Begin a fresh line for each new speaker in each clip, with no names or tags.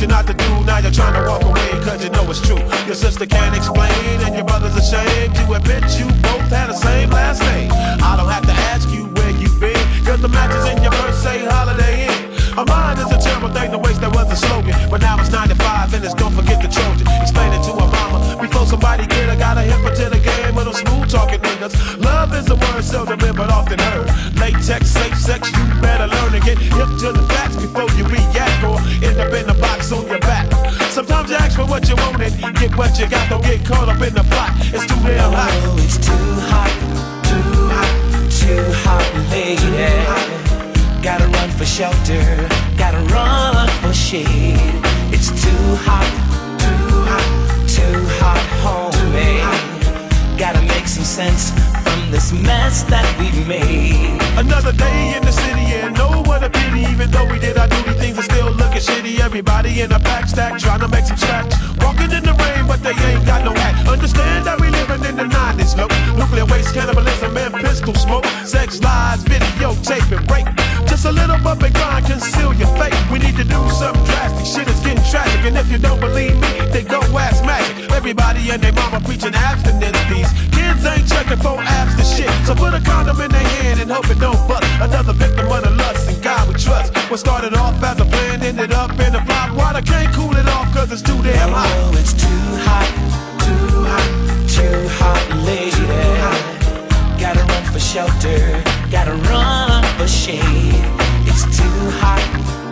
Told you not to do. Now you're trying to walk away cause you know it's true. Your sister can't explain and your brother's ashamed to admit you both had the same last name. I don't have to ask you where you've been cause the matches in your purse say holiday inn. A mind is a terrible thing to waste, that was a slogan. But now it's 95 and it's don't forget the Trojan. Explain it to a mama before somebody get her. Gotta hip her to the game with them smooth talking niggas. Love is a word seldom but often heard. Latex, safe sex, you better learn to get hip to the facts on your back. Sometimes you ask for what you want and get what you got. Don't get caught up in the plot. It's too damn hot.
Oh, it's too hot, too hot, too hot, lady. Gotta run for shelter, gotta run for shade. It's too hot, too hot, too hot, homie. Gotta make some sense this mess that we've made.
Another day in the city and no what a pity. Even though we did our duty, things are still looking shitty. Everybody in a pack stack trying to make some stacks. Walking in the rain, but they ain't got no hat. Understand that we living in the 90s, look. Nuclear waste, cannibalism, and pistol smoke. Sex, lies, videotape, and rape. Just a little bump and grind, conceal your fate. We need to do something drastic. Shit is getting tragic. And if you don't believe me, then go ask Magic. Everybody and their mama preaching abstinence. These kids ain't checking for abs to shit. So put a condom in their hand and hope it don't bust. Another victim of the lust and God we trust. What started off as a plan ended up in a plot. Water can't cool it off cause it's too damn hot.
Oh, it's too hot, too hot, too hot, lady. Gotta run for shelter, gotta run for. It's too hot,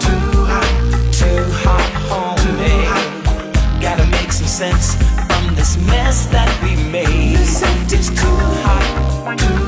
too hot, too hot, homie. Gotta make some sense from this mess that we made. It's too hot, too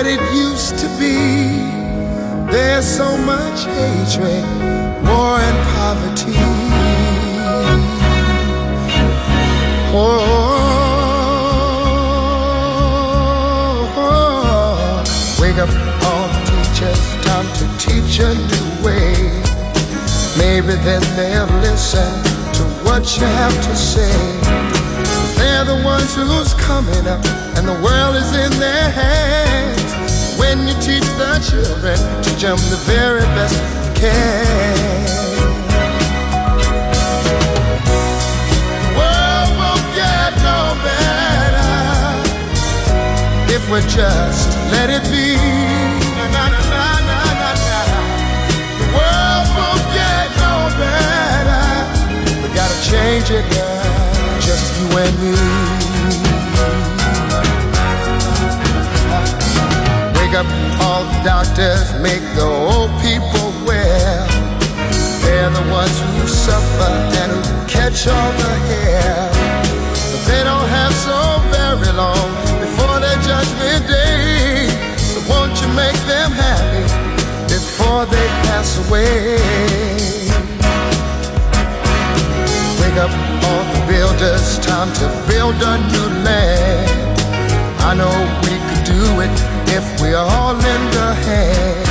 What it used to be. There's so much hatred, war, and poverty. Oh, wake up, all teachers, time to teach a new way. Maybe then they'll listen to what you have to say. They're the ones who's coming up, and the world is in their hands. When you teach the children, teach them the very best you can. world won't get no better if we just let it be. Na, na, na. The world won't get no better. We gotta change it, girl. Just you and me. Wake up, all the doctors, make the old people well. They're the ones who suffer and who catch all the hair. But they don't have so very long before their judgment day. So won't you make them happy before they pass away? Wake up all the builders, time to build a new land. I know we could do it if we all lend a hand.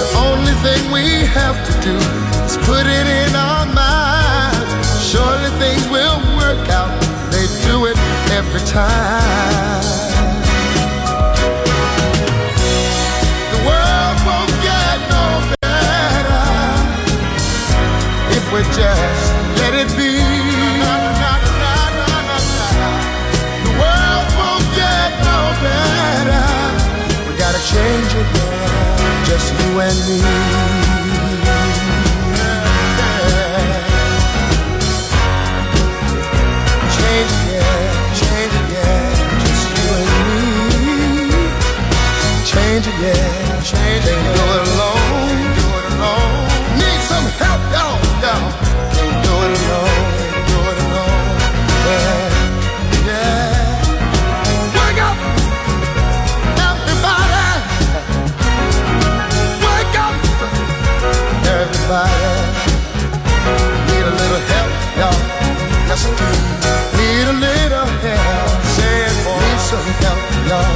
The only thing we have to do is put it in our minds. Surely things will work out. They do it every time. The world won't get no better if we just let it be. Change yeah. Just you and me. Change yeah. Change it, yeah. Just you and me. Change yeah. Change it. Everybody. Need a little help, y'all. Yes, I do. Need a little help. Say it for Need some help, y'all.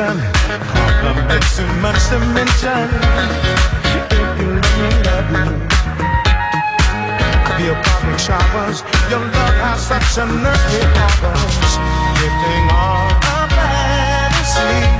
mention. Compliment too much to mention. If you let me love you, I feel cosmic showers. Your love has such a nurturing hours, lifting all the
fantasies.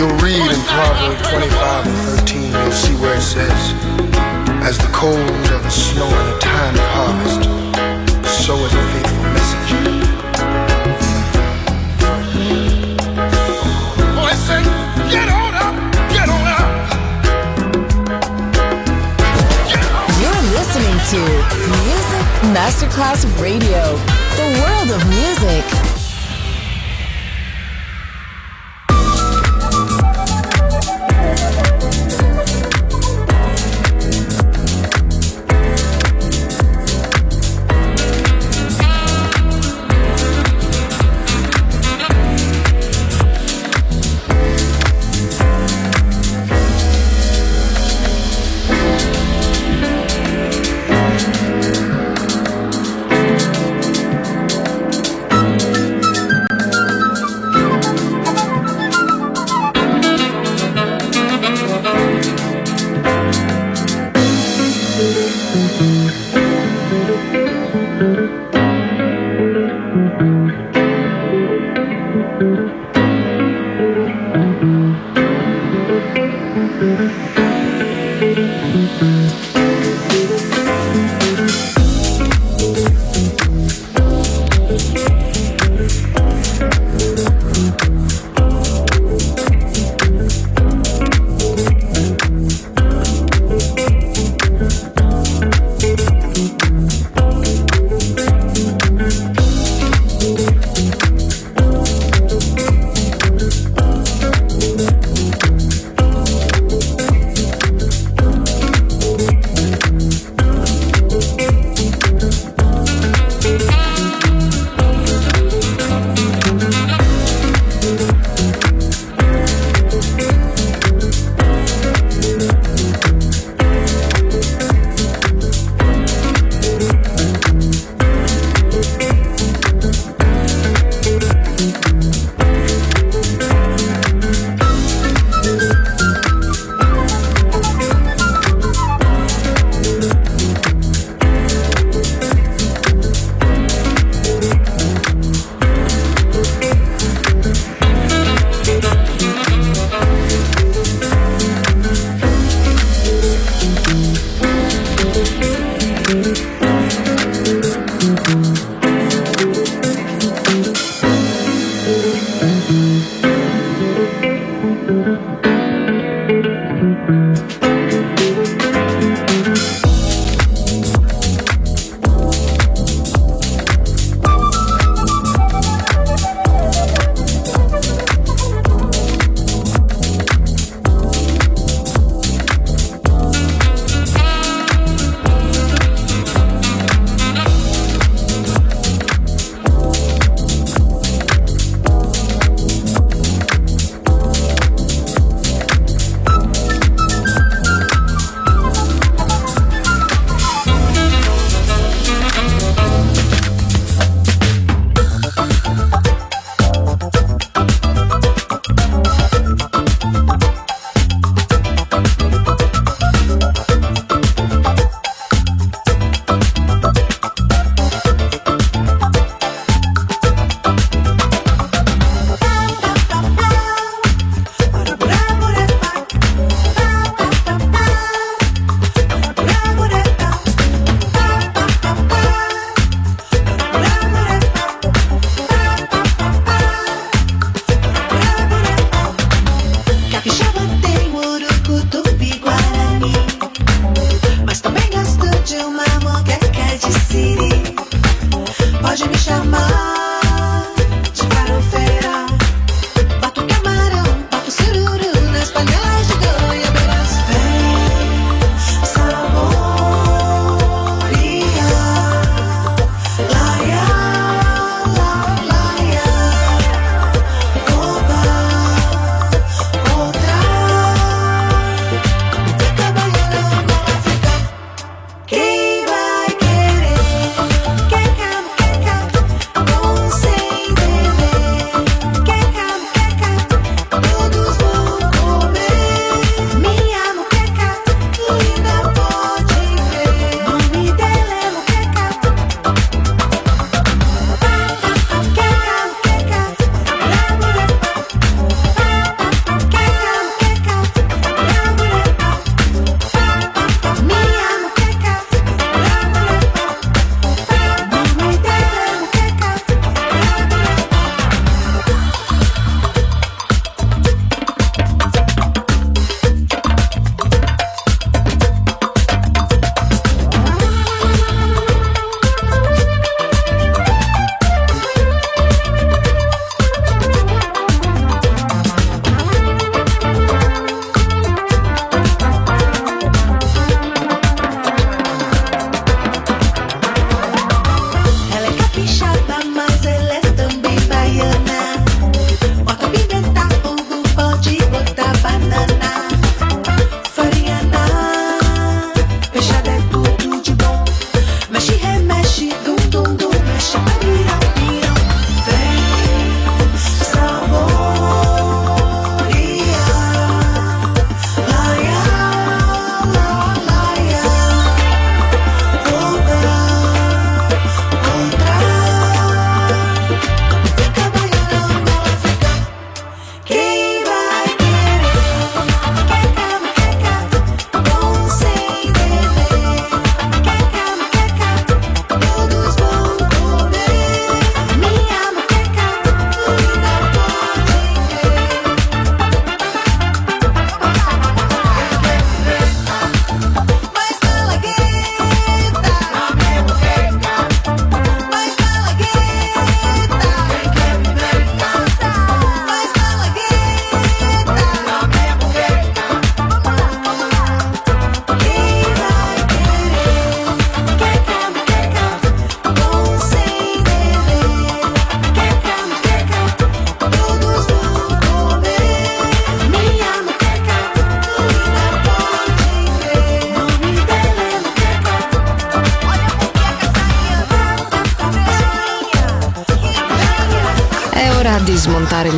you'll read in Proverbs 25 and 13, you'll see where it says, As the cold of the snow in the time of harvest, so is a faithful messenger.
Boy, say, get on up, get on up.
You're listening to Music Masterclass Radio, the world of music.